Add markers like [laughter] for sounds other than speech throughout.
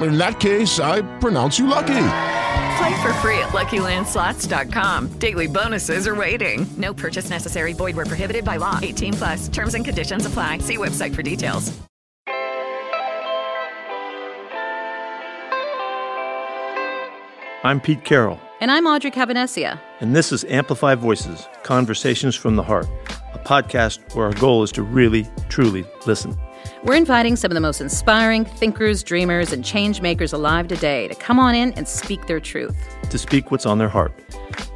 In that case, I pronounce you lucky. Play for free at LuckyLandSlots.com. Daily bonuses are waiting. No purchase necessary. Void where prohibited by law. 18 plus. Terms and conditions apply. See website for details. I'm Pete Carroll, And I'm Audrey Cavenecia. and this is Amplify Voices Conversations from the Heart, a podcast where our goal is to really, truly listen. We're inviting some of the most inspiring thinkers, dreamers, and change makers alive today to come on in and speak their truth. to speak what's on their heart.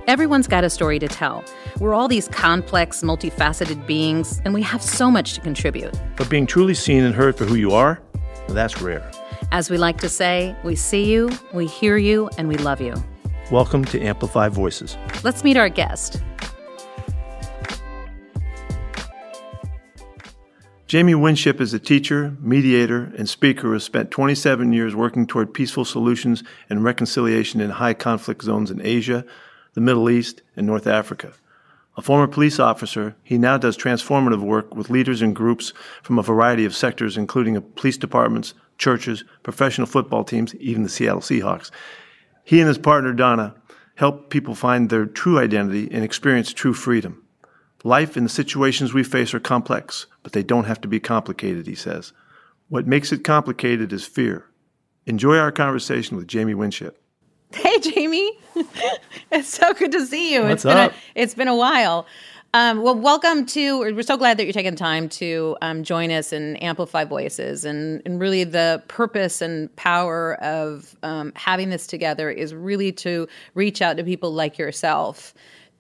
Everyone's got a story to tell. We're all these complex, multifaceted beings, and we have so much to contribute. But being truly seen and heard for who you are, well, that's rare. As we like to say, we see you, we hear you, and we love you. Welcome to Amplify Voices. Let's meet our guest. Jamie Winship is a teacher, mediator, and speaker who has spent 27 years working toward peaceful solutions and reconciliation in high conflict zones in Asia, the Middle East, and North Africa. A former police officer, he now does transformative work with leaders and groups from a variety of sectors, including police departments, churches, professional football teams, even the Seattle Seahawks. He and his partner, Donna, help people find their true identity and experience true freedom. Life and the situations we face are complex, but they don't have to be complicated, he says. What makes it complicated is fear. Enjoy our conversation with Jamie Winship. Hey, Jamie. [laughs] it's so good to see you. What's it's been up? A, it's been a while. Um, well, welcome to. We're so glad that you're taking time to um, join us and amplify voices, and and really the purpose and power of um, having this together is really to reach out to people like yourself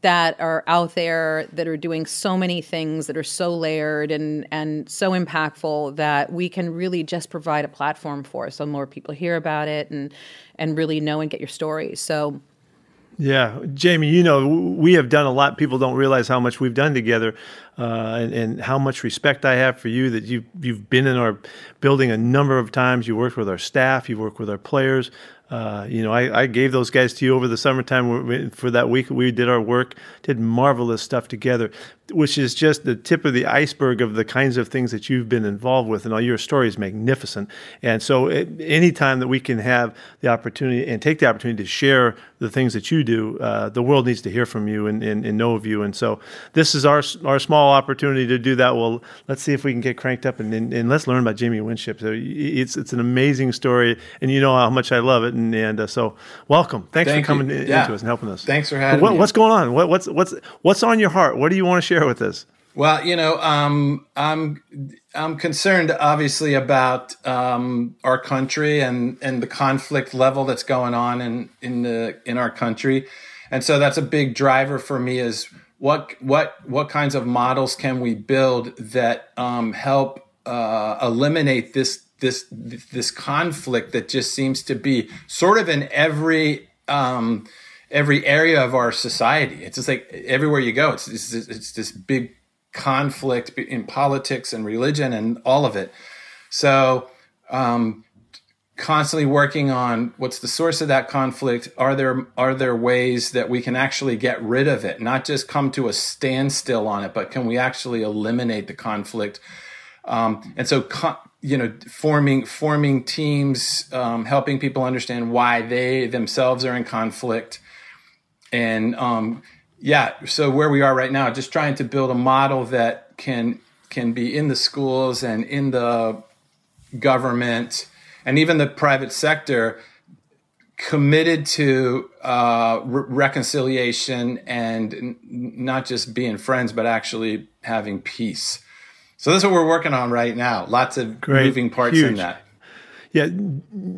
that are out there that are doing so many things that are so layered and and so impactful that we can really just provide a platform for so more people hear about it and and really know and get your stories. So Yeah, Jamie, you know, we have done a lot. People don't realize how much we've done together uh, and, and how much respect I have for you that you've, you've been in our building a number of times. You worked with our staff, you've worked with our players. Uh, you know, I, I gave those guys to you over the summertime for that week. We did our work, did marvelous stuff together, which is just the tip of the iceberg of the kinds of things that you've been involved with. And all your story is magnificent. And so, it, anytime that we can have the opportunity and take the opportunity to share the things that you do, uh, the world needs to hear from you and, and, and know of you. And so, this is our our small opportunity to do that. Well, let's see if we can get cranked up and, and, and let's learn about Jamie Winship. So, it's it's an amazing story, and you know how much I love it. And uh, so, welcome. Thanks Thank for coming in- Yeah. into us and helping us. Thanks for having what, me. What's going on? What, what's what's what's on your heart? What do you want to share with us? Well, you know, um, I'm I'm concerned, obviously, about um, our country and and the conflict level that's going on in in the in our country, and so that's a big driver for me. Is what what what kinds of models can we build that um, help uh, eliminate this this this conflict that just seems to be sort of in every um, every area of our society. It's just like everywhere you go, it's it's, it's this big conflict in politics and religion and all of it. So, um, constantly working on what's the source of that conflict. Are there are there ways that we can actually get rid of it, not just come to a standstill on it, but can we actually eliminate the conflict? Um, and so, you know, forming forming teams, um, helping people understand why they themselves are in conflict, and um, yeah, so where we are right now, just trying to build a model that can can be in the schools and in the government and even the private sector committed to uh, re- reconciliation and n- not just being friends, but actually having peace. So that's what we're working on right now. Lots of Great. moving parts Huge. in that. Yeah,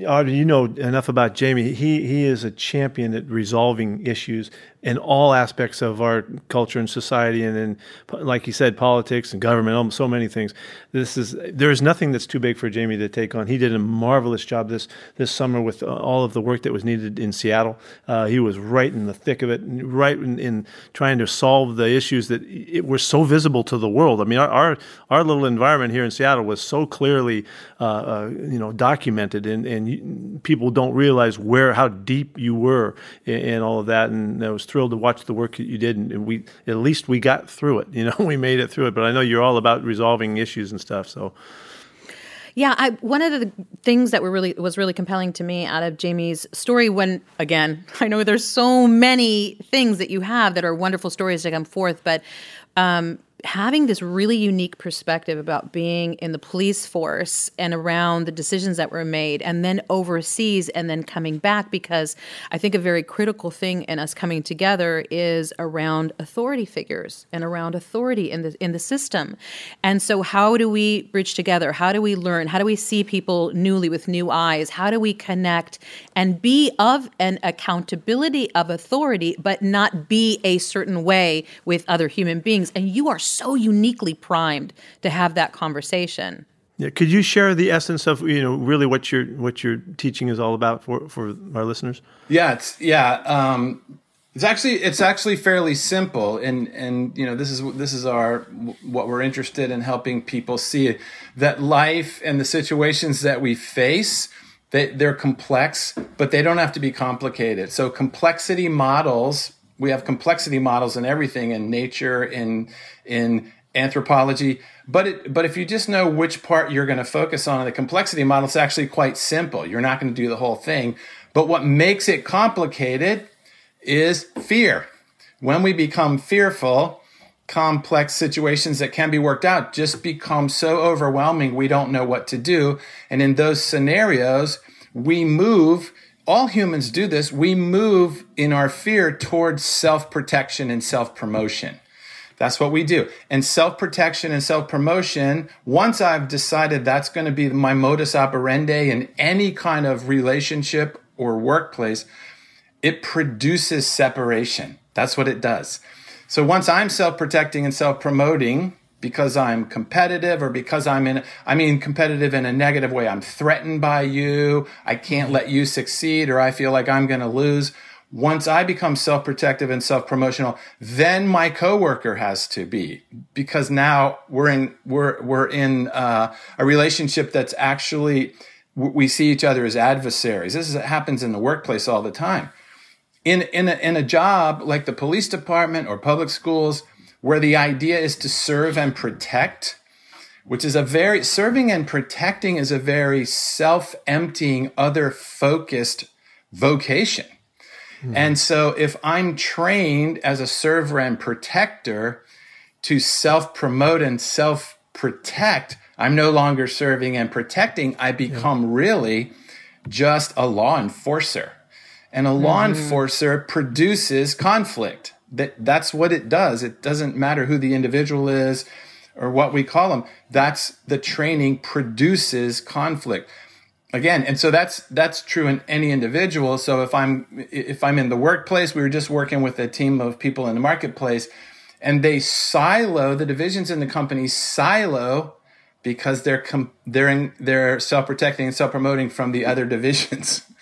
Audrey, you know enough about Jamie. He he is a champion at resolving issues in all aspects of our culture and society, and in like you said, politics and government, um, so many things. This is there is nothing that's too big for Jamie to take on. He did a marvelous job this this summer with uh, all of the work that was needed in Seattle. Uh, he was right in the thick of it, right in, in trying to solve the issues that it were so visible to the world. I mean, our our, our little environment here in Seattle was so clearly, uh, uh, you know, documented, and and you, people don't realize where how deep you were in, in all of that. And I was thrilled to watch the work that you did, and, we at least we got through it. [laughs] You know, we made it through it. But I know you're all about resolving issues and stuff. So. Yeah, I, one of the things that were really was really compelling to me out of Jamie's story. When again, [laughs] I know there's so many things that you have that are wonderful stories to come forth, but um, having this really unique perspective about being in the police force and around the decisions that were made and then overseas and then coming back because I think a very critical thing in us coming together is around authority figures and around authority in the in the system. And so how do we bridge together? How do we learn? How do we see people newly with new eyes? How do we connect and be of an accountability of authority but not be a certain way with other human beings? And you are uniquely primed to have that conversation. Yeah, could you share the essence of you know really what your what your teaching is all about for for our listeners? Yeah, it's yeah. Um, it's actually it's actually fairly simple, and and you know this is this is our what we're interested in helping people see that life and the situations that we face they, they're complex, but they don't have to be complicated. So complexity models we have complexity models in everything in nature in in anthropology. But it, but if you just know which part you're going to focus on the complexity model it's actually quite simple. You're not going to do the whole thing. But what makes it complicated is fear. When we become fearful complex situations that can be worked out just become so overwhelming we don't know what to do. And in those scenarios we move all humans do this. We move in our fear towards self protection and self promotion. That's what we do. And self protection and self promotion, once I've decided that's going to be my modus operandi in any kind of relationship or workplace, it produces separation. That's what it does. So once I'm self protecting and self promoting, because I'm competitive or because I'm in, I mean, competitive in a negative way. I'm threatened by you. I can't let you succeed or I feel like I'm going to lose. Once I become self-protective and self-promotional, then my coworker has to be because now we're in, we're, we're in uh, a relationship that's actually, we see each other as adversaries. This is, happens in the workplace all the time. In, in, a, in a job like the police department or public schools, where the idea is to serve and protect, which is a very, serving and protecting is a very self emptying, other focused vocation. Mm-hmm. And so if I'm trained as a server and protector to self promote and self protect, I'm no longer serving and protecting. I become yeah. really just a law enforcer. And a law mm-hmm. enforcer produces conflict that that's what it does. It doesn't matter who the individual is or what we call them. That's the training produces conflict. Again, and so that's that's true in any individual. So if I'm if I'm in the workplace, we were just working with a team of people in the marketplace, and they silo the divisions in the company silo because they're com- they're in, they're self protecting and self promoting from the other divisions. [laughs]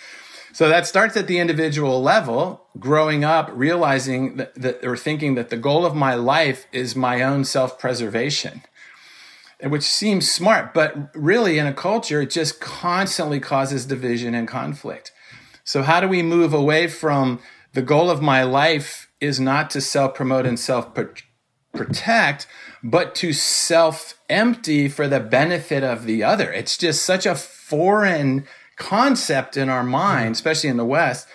So that starts at the individual level, growing up, realizing that, that or thinking that the goal of my life is my own self preservation, which seems smart, but really in a culture, it just constantly causes division and conflict. So, how do we move away from the goal of my life is not to self promote and self protect, but to self empty for the benefit of the other? It's just such a foreign concept in our mind, especially in the West,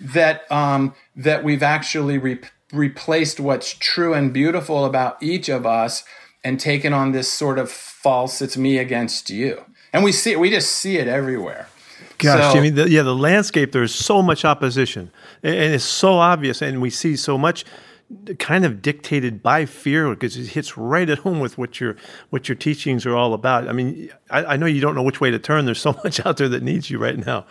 that um, that we've actually re- replaced what's true and beautiful about each of us and taken on this sort of false "it's me against you," and we see it. We just see it everywhere. Gosh, so, Jimmy, the, yeah, the landscape. There's so much opposition, and it's so obvious, and we see so much kind of dictated by fear because it hits right at home with what your what your teachings are all about. I mean, I, I know you don't know which way to turn. There's so [laughs] much out there that needs you right now.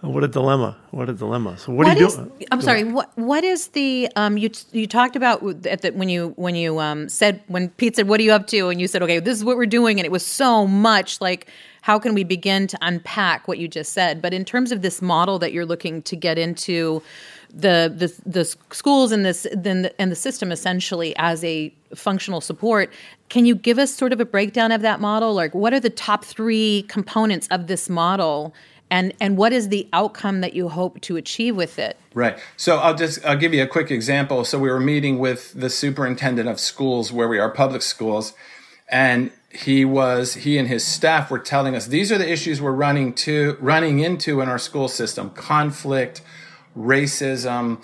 What a dilemma! What a dilemma! So what, What are you is- doing? I'm sorry. What what is the um you you talked about at the, when you when you um said when Pete said what are you up to and you said okay this is what we're doing and it was so much like how can we begin to unpack what you just said? But in terms of this model that you're looking to get into the the the schools and this then the, and the system essentially as a functional support can you give us sort of a breakdown of that model? Like what are the top 3 components of this model? And and what is the outcome that you hope to achieve with it? Right. So I'll just I'll give you a quick example. So we were meeting with the superintendent of schools where we are public schools. And he was he and his staff were telling us these are the issues we're running to running into in our school system conflict racism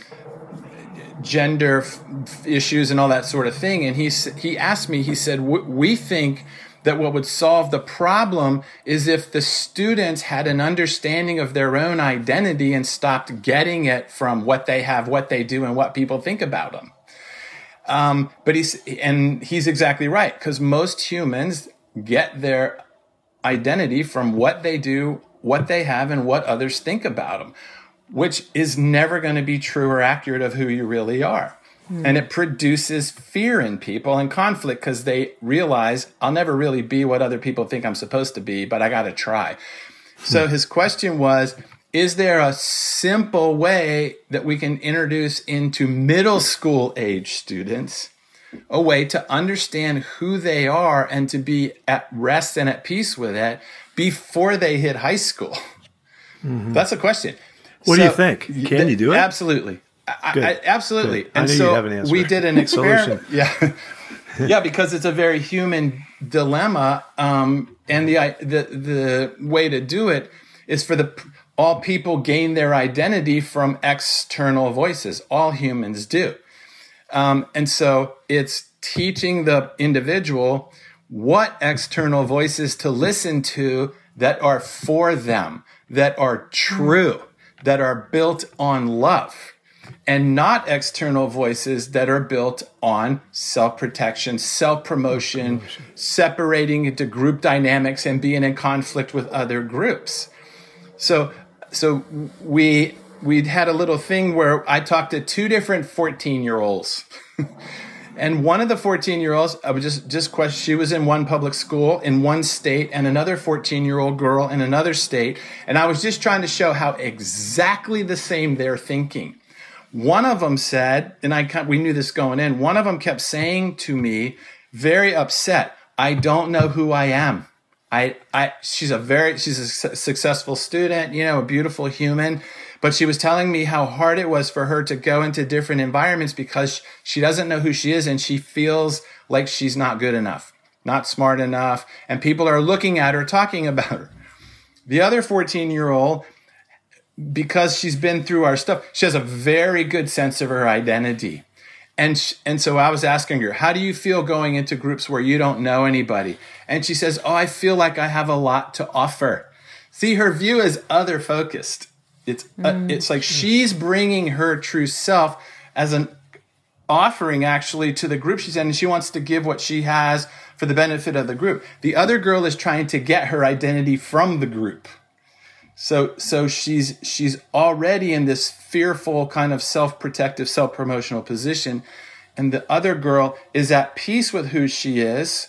gender f- issues and all that sort of thing and he he asked me he said "W- we think that what would solve the problem is if the students had an understanding of their own identity and stopped getting it from what they have, what they do, and what people think about them. Um, but he's and he's exactly right because most humans get their identity from what they do, what they have, and what others think about them, which is never going to be true or accurate of who you really are. And it produces fear in people and conflict because they realize I'll never really be what other people think I'm supposed to be, but I got to try. So his question was Is there a simple way that we can introduce into middle school age students a way to understand who they are and to be at rest and at peace with it before they hit high school? That's a question. What do you think? Can you do it? Absolutely. I, Good. I, absolutely. Good. And so an answer. we did an [laughs] experiment. Yeah. [laughs] yeah, because it's a very human dilemma. Um, and the, the, the way to do it is for the, all people gain their identity from external voices. All humans do. Um, and so it's teaching the individual what external voices to listen to that are for them, that are true, that are built on love, and not external voices that are built on self protection, self promotion, separating into group dynamics and being in conflict with other groups. So, so we we had a little thing where I talked to two different 14 year olds. [laughs] And one of the 14 year olds, I was just, just question, she was in one public school in one state and another 14 year old girl in another state. And I was just trying to show how exactly the same they're thinking. One of them said, and I we knew this going in, one of them kept saying to me, very upset, I don't know who I am. I, I, she's a very, she's a su- successful student, you know, a beautiful human. But she was telling me how hard it was for her to go into different environments because she doesn't know who she is and she feels like she's not good enough, not smart enough. And people are looking at her, talking about her. The other 14 year old, because she's been through our stuff, she has a very good sense of her identity. And, sh- and so I was asking her, how do you feel going into groups where you don't know anybody? And she says, oh, I feel like I have a lot to offer. See, her view is other focused. It's, uh, it's like she's bringing her true self as an offering actually to the group she's in, and she wants to give what she has for the benefit of the group. The other girl is trying to get her identity from the group. So so she's she's already in this fearful kind of self-protective, self-promotional position. And the other girl is at peace with who she is.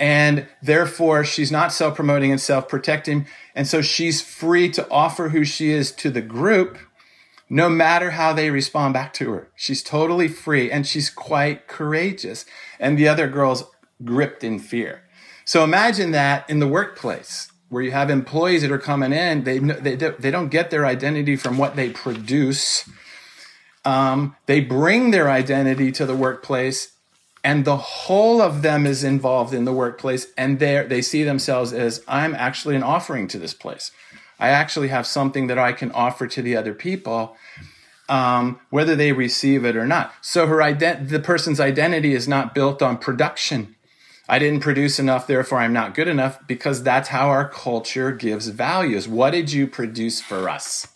And therefore she's not self-promoting and self-protecting. And so she's free to offer who she is to the group no matter how they respond back to her. She's totally free and she's quite courageous. And the other girl's gripped in fear. So imagine that in the workplace where you have employees that are coming in, they they they don't get their identity from what they produce. Um, they bring their identity to the workplace, and the whole of them is involved in the workplace, and they they see themselves as I'm actually an offering to this place. I actually have something that I can offer to the other people, um, whether they receive it or not. So her ident- the person's identity is not built on production. I didn't produce enough, therefore I'm not good enough, because that's how our culture gives values. What did you produce for us?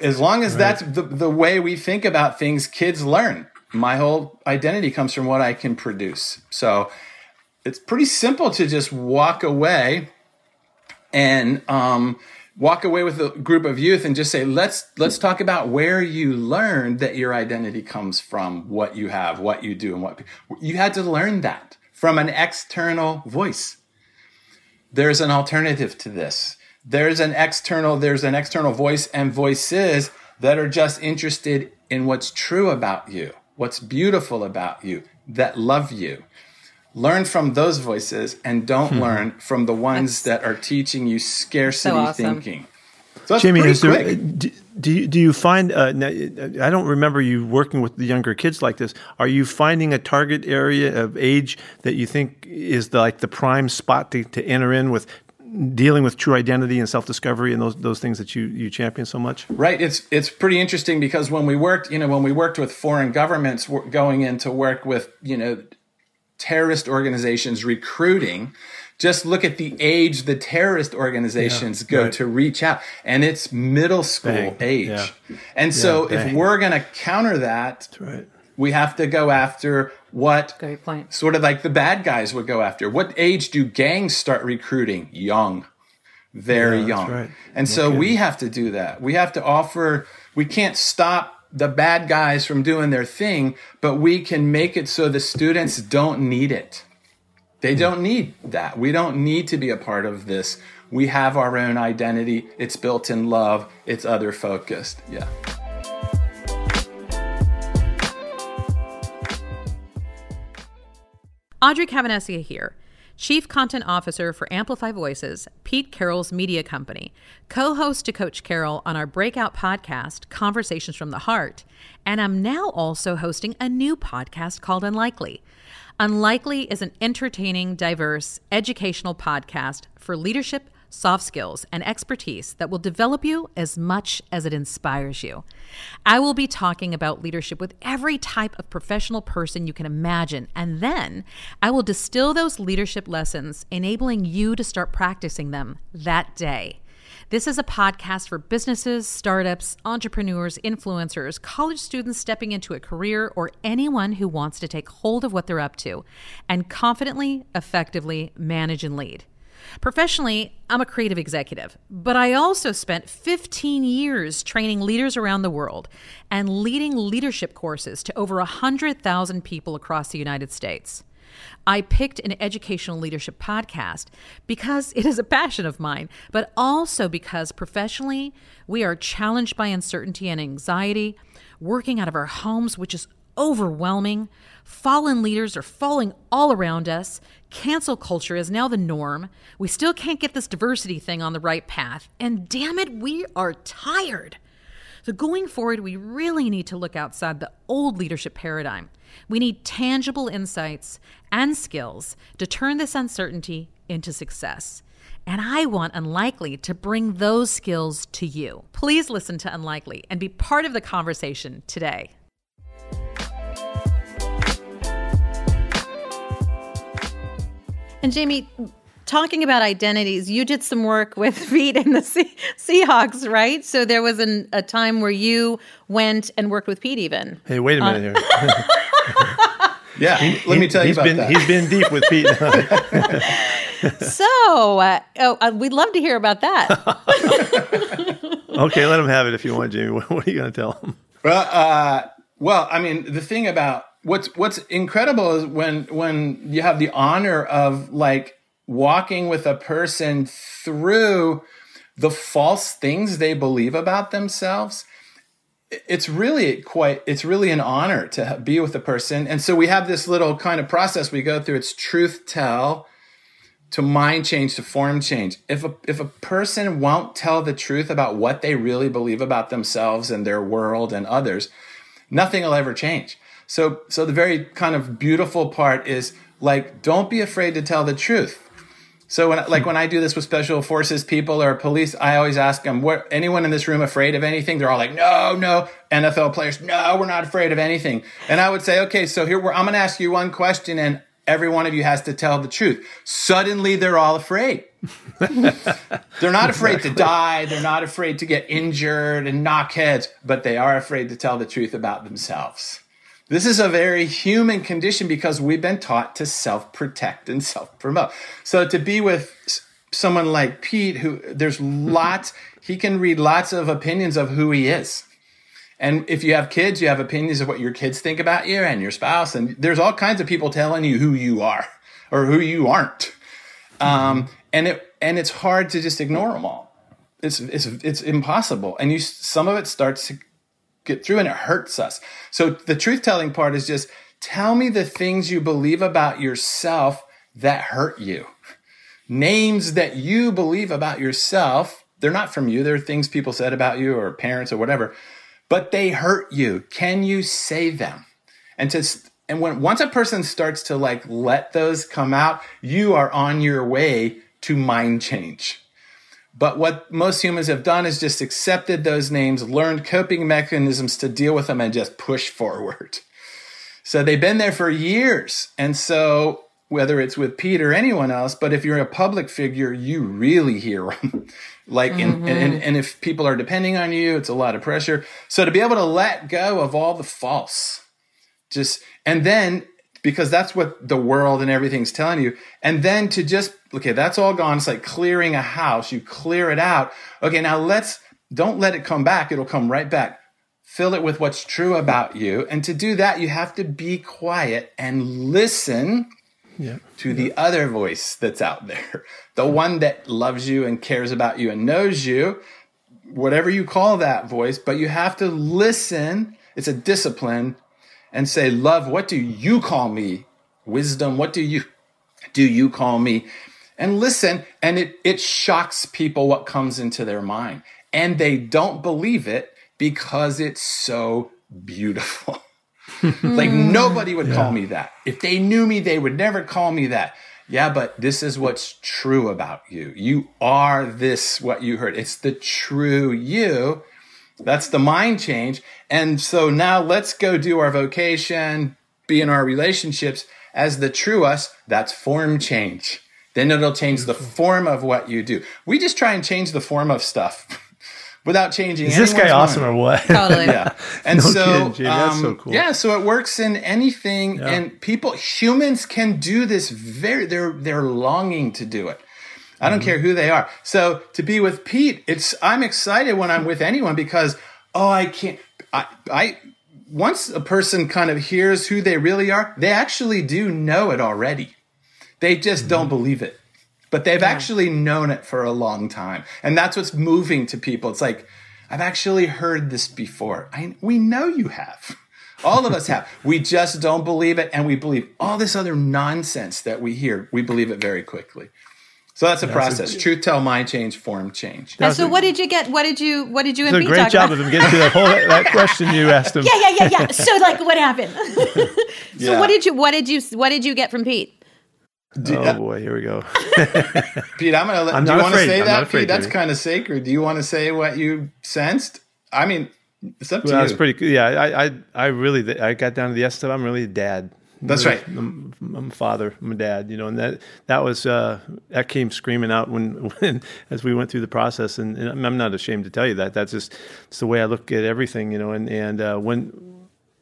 as long as that's the, the way we think about things, kids learn. My whole identity comes from what I can produce. So it's pretty simple to just walk away and um, walk away with a group of youth and just say, let's let's talk about where you learned that your identity comes from, what you have, what you do, and what you had to learn that from an external voice. There's an alternative to this. There's an external, there's an external voice and voices that are just interested in what's true about you, what's beautiful about you, that love you. Learn from those voices and don't Hmm. learn from the ones that are teaching you scarcity So awesome. thinking. So that's Jamie, is there, do, do you do you find? Uh, now, I don't remember you working with the younger kids like this. Are you finding a target area of age that you think is the, like the prime spot to, to enter in with dealing with true identity and self discovery and those those things that you you champion so much? Right. It's it's pretty interesting because when we worked, you know, when we worked with foreign governments wor- going in to work with, you know, terrorist organizations recruiting, just look at the age the terrorist organizations Yeah, go right. to reach out, and it's middle school Bang. age. Yeah. And so, Yeah, if we're going to counter that, right. we have to go after what Great point. sort of like the bad guys would go after. What age do gangs start recruiting? Young, very Yeah, young. right. And No so we have to do that. We have to offer, we can't stop the bad guys from doing their thing, but we can make it so the students don't need it. They Hmm. don't need that. We don't need to be a part of this. We have our own identity. It's built in love. It's other focused. Yeah. Audrey Cavenecia here, Chief Content Officer for Amplify Voices, Pete Carroll's media company, co host to Coach Carroll on our breakout podcast, Conversations from the Heart, and I'm now also hosting a new podcast called Unlikely. Unlikely is an entertaining, diverse, educational podcast for leadership, soft skills, and expertise that will develop you as much as it inspires you. I will be talking about leadership with every type of professional person you can imagine, and then I will distill those leadership lessons, enabling you to start practicing them that day. This is a podcast for businesses, startups, entrepreneurs, influencers, college students stepping into a career, or anyone who wants to take hold of what they're up to and confidently, effectively manage and lead. Professionally, I'm a creative executive, but I also spent 15 years training leaders around the world and leading leadership courses to over 100,000 people across the United States. I picked an educational leadership podcast because it is a passion of mine, but also because professionally, we are challenged by uncertainty and anxiety, working out of our homes, which is overwhelming. Fallen leaders are falling all around us. Cancel culture is now the norm. We still can't get this diversity thing on the right path. And damn it, we are tired. So, going forward, we really need to look outside the old leadership paradigm. We need tangible insights and skills to turn this uncertainty into success. And I want Unlikely to bring those skills to you. Please listen to Unlikely and be part of the conversation today. And Jamie, talking about identities, you did some work with [laughs] Pete in the Se- Seahawks, right? So there was an, a time where you went and worked with Pete, even. Hey, wait a Uh, minute here. [laughs] Yeah. let me tell you about been, that. He's been deep with Pete. [laughs] so, uh, oh, uh, we'd love to hear about that. okay, let him have it if you want, Jamie. What, what are you going to tell him? Well, uh, well, I mean, the thing about what's what's incredible is when when you have the honor of like walking with a person through the false things they believe about themselves. It's really quite. It's really an honor to be with a person, and so we have this little kind of process we go through. It's truth tell, to mind change to form change. If a if a person won't tell the truth about what they really believe about themselves and their world and others, nothing will ever change. So so the very kind of beautiful part is like don't be afraid to tell the truth. So when like when I do this with special forces people or police, I always ask them, "What anyone in this room afraid of anything?" They're all like, "No, no." NFL players, "No, we're not afraid of anything." And I would say, "Okay, so here we're, I'm going to ask you one question and every one of you has to tell the truth. Suddenly they're all afraid. [laughs] they're not afraid to die. They're not afraid to get injured and knock heads, but they are afraid to tell the truth about themselves. This is a very human condition because we've been taught to self protect and self promote. So to be with someone like Pete, who there's [laughs] lots, he can read lots of opinions of who he is. And if you have kids, you have opinions of what your kids think about you and your spouse. And there's all kinds of people telling you who you are or who you aren't. Um, and it, and it's hard to just ignore them all. It's, it's, it's impossible. And you, some of it starts to get through and it hurts us. So the truth telling part is just tell me the things you believe about yourself that hurt you. Names that you believe about yourself, they're not from you. They're things people said about you or parents or whatever, but they hurt you. Can you say them? And to, and when once a person starts to like let those come out, you are on your way to mind change. But what most humans have done is just accepted those names, learned coping mechanisms to deal with them, and just push forward. [laughs] So they've been there for years. And so, whether it's with Pete or anyone else, but if you're a public figure, you really hear them. [laughs] like, mm-hmm. and, and, and if people are depending on you, it's a lot of pressure. So to be able to let go of all the false, just, and then because that's what the world and everything's telling you. And then to just, okay, that's all gone. It's like clearing a house. You clear it out. Okay, now let's, don't let it come back. It'll come right back. Fill it with what's true about you. And to do that, you have to be quiet and listen yeah. to the other voice that's out there, the one that loves you and cares about you and knows you, whatever you call that voice. But you have to listen. It's a discipline and say, Love, what do you call me? Wisdom, what do you do you call me? And listen, and it, it shocks people what comes into their mind. And they don't believe it because it's so beautiful. [laughs] like hmm. nobody would yeah. call me that. If they knew me, they would never call me that. Yeah, but this is what's true about you. You are this, what you heard. It's the true you. That's the mind change. And so now let's go do our vocation, be in our relationships as the true us. That's form change. Then it'll change the form of what you do. We just try and change the form of stuff [laughs] without changing. Is this guy awesome or what? Totally. [laughs] yeah. [laughs] And no so, kidding, um, so cool. yeah, so it works in anything, yeah. and people, humans can do this. Very, they're they're longing to do it. I don't mm-hmm. care who they are. So to be with Pete, it's I'm excited when I'm with anyone because oh, I can't. I, I once a person kind of hears who they really are, they actually do know it already. They just mm-hmm. don't believe it, but they've yeah. actually known it for a long time, and that's what's moving to people. It's like I've actually heard this before. I, we know you have. All of us have. [laughs] We just don't believe it, and we believe all this other nonsense that we hear. We believe it very quickly. So that's a that's process. A, Truth tell, mind change, form change. And so, a, what did you get? What did you? What did you? And a great job about? of him getting to that whole that [laughs] question you asked him. Yeah, yeah, yeah, yeah. So, like, what happened? [laughs] so, yeah. what did you? What did you? What did you get from Pete? Do, oh boy, here we go. [laughs] Pete, I'm gonna let. I'm do you want to say I'm that, afraid, Pete? That's kind of sacred. Do you want to say what you sensed? I mean, it's up to well, you. That's pretty. Cool. Yeah, I, I, I really, I got down to the stuff. I'm really a dad. That's right. I'm, I'm, a father. I'm a dad. You know, and that that was uh, that came screaming out when, [laughs] when as we went through the process. And, and, I'm not ashamed to tell you that. That's just it's the way I look at everything. You know, and and uh, when.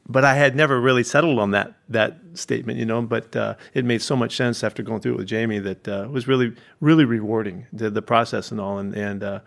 But I had never really settled on that that statement, you know. But uh, it made so much sense after going through it with Jamie that uh, it was really really rewarding the the process and all. And and uh,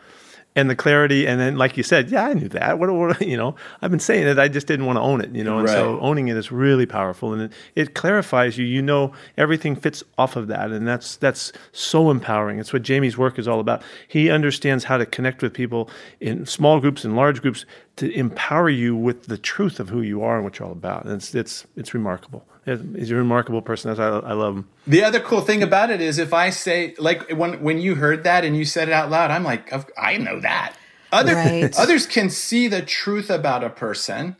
and the clarity and then like you said yeah i knew that what, what, [laughs] you know i've been saying it i just didn't want to own it you know and right. so owning it is really powerful and it, it, clarifies you you know everything fits off of that and that's that's so empowering it's what jamie's work is all about he understands how to connect with people in small groups and large groups to empower you with the truth of who you are and what you're all about and it's it's it's remarkable He's a remarkable person. I, I love him. The other cool thing about it is if I say like when when you heard that and you said it out loud, I'm like, I know that. Other right. [laughs] others can see the truth about a person.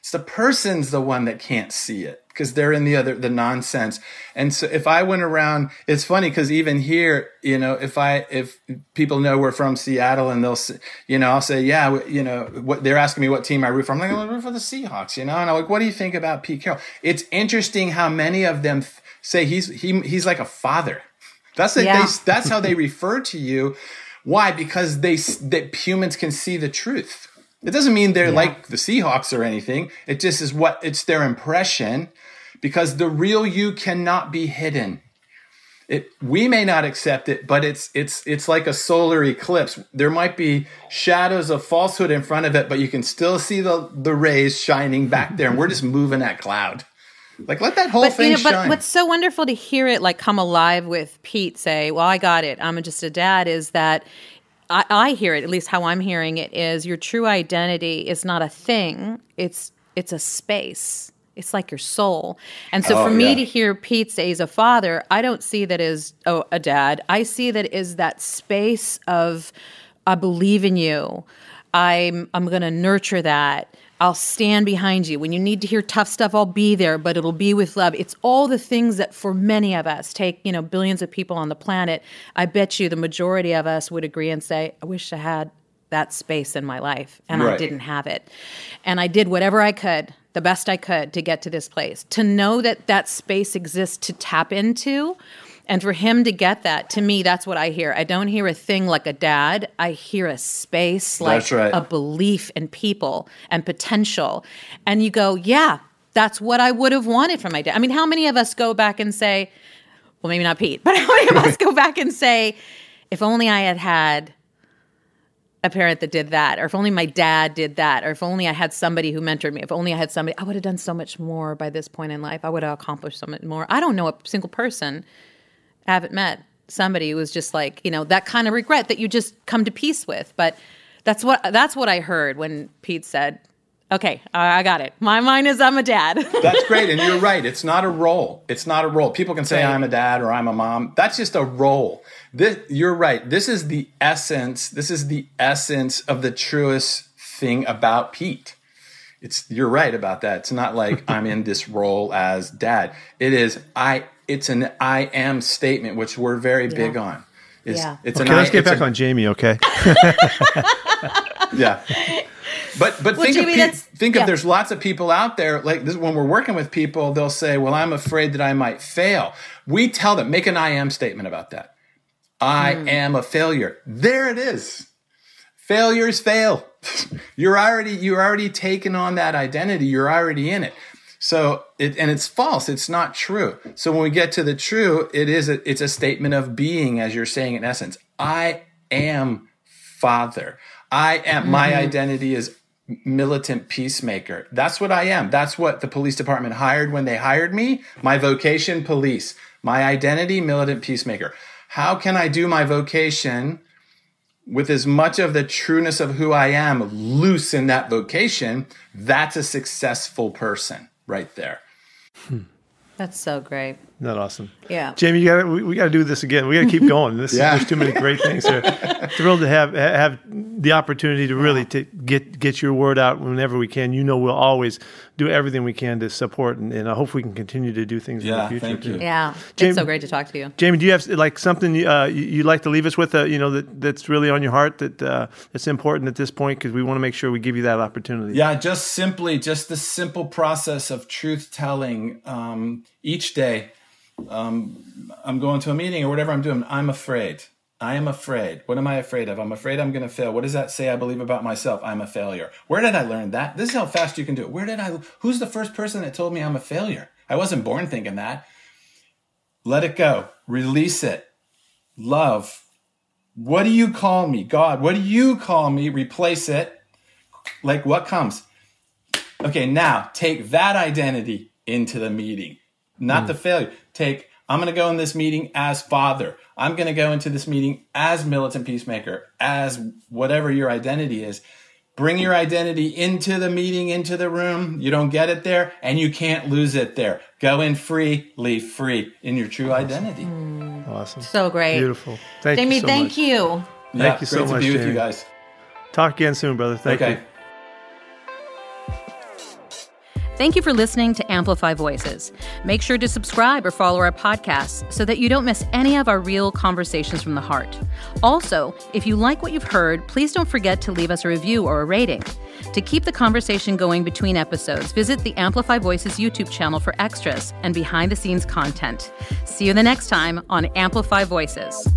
It's the person's the one that can't see it because they're in the other the nonsense. And so if I went around, it's funny because even here, you know, if I if people know we're from Seattle and they'll, you know, I'll say, yeah, you know, what they're asking me what team I root for. I'm like, I root for the Seahawks, you know, and I'm like, what do you think about Pete Carroll? It's interesting how many of them say he's he, he's like a father. That's it. Yeah. They, that's how they refer to you. Why? Because they that humans can see the truth. It doesn't mean they're like the Seahawks or anything. It just is what it's their impression. Because the real you cannot be hidden. It we may not accept it, but it's it's it's like a solar eclipse. There might be shadows of falsehood in front of it, but you can still see the the rays shining back there, and we're just moving that cloud. Like let that whole but thing you know, but shine. what's so wonderful to hear it like come alive with Pete say, "Well, I got it. I'm just a dad." Is that I, I hear it at least how I'm hearing it is your true identity is not a thing. It's it's a space. It's like your soul. And so Oh, for me yeah. to hear Pete say he's a father, I don't see that as oh a dad. I see that as that space of I believe in you. I'm I'm going to nurture that. I'll stand behind you. When you need to hear tough stuff, I'll be there, but it'll be with love. It's all the things that for many of us take, you know, billions of people on the planet. I bet you the majority of us would agree and say, I wish I had that space in my life and I didn't have it. And I did whatever I could, the best I could to get to this place. To know that that space exists to tap into and for him to get that, to me, that's what I hear. I don't hear a thing like a dad. I hear a space like That's right. a belief in people and potential. And you go, yeah, that's what I would have wanted from my dad. I mean, how many of us go back and say, well, maybe not Pete, [laughs] but how many of us go back and say, if only I had had a parent that did that, or if only my dad did that, or if only I had somebody who mentored me, if only I had somebody, I would have done so much more by this point in life. I would have accomplished so much more. I don't know a single person I haven't met somebody who was just like, you know, that kind of regret that you just come to peace with. But that's what that's what I heard when Pete said, "Okay, I I got it. My mind is I'm a dad." [laughs] That's great, and you're right. It's not a role. It's not a role. People can say Right. I'm a dad or I'm a mom. That's just a role. This, you're right. This is the essence. This is the essence of the truest thing about Pete. It's you're right about that. It's not like I'm in this role as dad. It is I. It's an I am statement, which we're very big on. Is Yeah. it's Okay, an let's I, get it's back a- on Jamie, okay? [laughs] yeah. [laughs] But but Well, think Jamie, of pe- think yeah. of there's lots of people out there like this when we're working with people they'll say well I'm afraid that I might fail. We tell them make an I am statement about that. I Hmm. am a failure. There it is. Failures fail. [laughs] you're already you're already taken on that identity. You're already in it. So it and it's false. It's not true. So when we get to the true, it is a, it's a statement of being, as you're saying in essence. I am Father. I am. My identity is militant peacemaker. That's what I am. That's what the police department hired when they hired me. My vocation, police. My identity, militant peacemaker. How can I do my vocation with as much of the trueness of who I am loose in that vocation? That's a successful person right there. Hmm. That's so great. Isn't that awesome? Yeah. Jamie, you got we, we got to do this again. We got to keep [laughs] going. This Yeah. is, there's too many great things here. [laughs] Thrilled to have have the opportunity to really to get get your word out whenever we can. You know, we'll always do everything we can to support, and, and I hope we can continue to do things in Yeah, the future thank you. too. Yeah. Jamie- it's so great to talk to you. Jamie, do you have like something uh, you- you'd like to leave us with? Uh, you know that that's really on your heart that uh, that's important at this point because we want to make sure we give you that opportunity. Yeah, just simply, just the simple process of truth telling um, each day. Um, I'm going to a meeting or whatever I'm doing. I'm afraid. I am afraid. What am I afraid of? I'm afraid I'm going to fail. What does that say I believe about myself? I'm a failure. Where did I learn that? This is how fast you can do it. Where did I? Who's the first person that told me I'm a failure? I wasn't born thinking that. Let it go. Release it. Love. What do you call me? God, what do you call me? Replace it. Like what comes? Okay, now take that identity into the meeting, not the failure. Take, I'm going to go in this meeting as father. I'm going to go into this meeting as militant peacemaker, as whatever your identity is. Bring your identity into the meeting, into the room. You don't get it there, and you can't lose it there. Go in free, leave free in your true identity. Hmm. Awesome. So great. Beautiful. Thank Jamie, you so thank much. you. Yeah, you so great to much, be with Jamie. you guys. Talk again soon, brother. Thank okay. you. Thank you for listening to Amplify Voices. Make sure to subscribe or follow our podcasts so that you don't miss any of our real conversations from the heart. Also, if you like what you've heard, please don't forget to leave us a review or a rating. To keep the conversation going between episodes, visit the Amplify Voices YouTube channel for extras and behind the scenes content. See you the next time on Amplify Voices.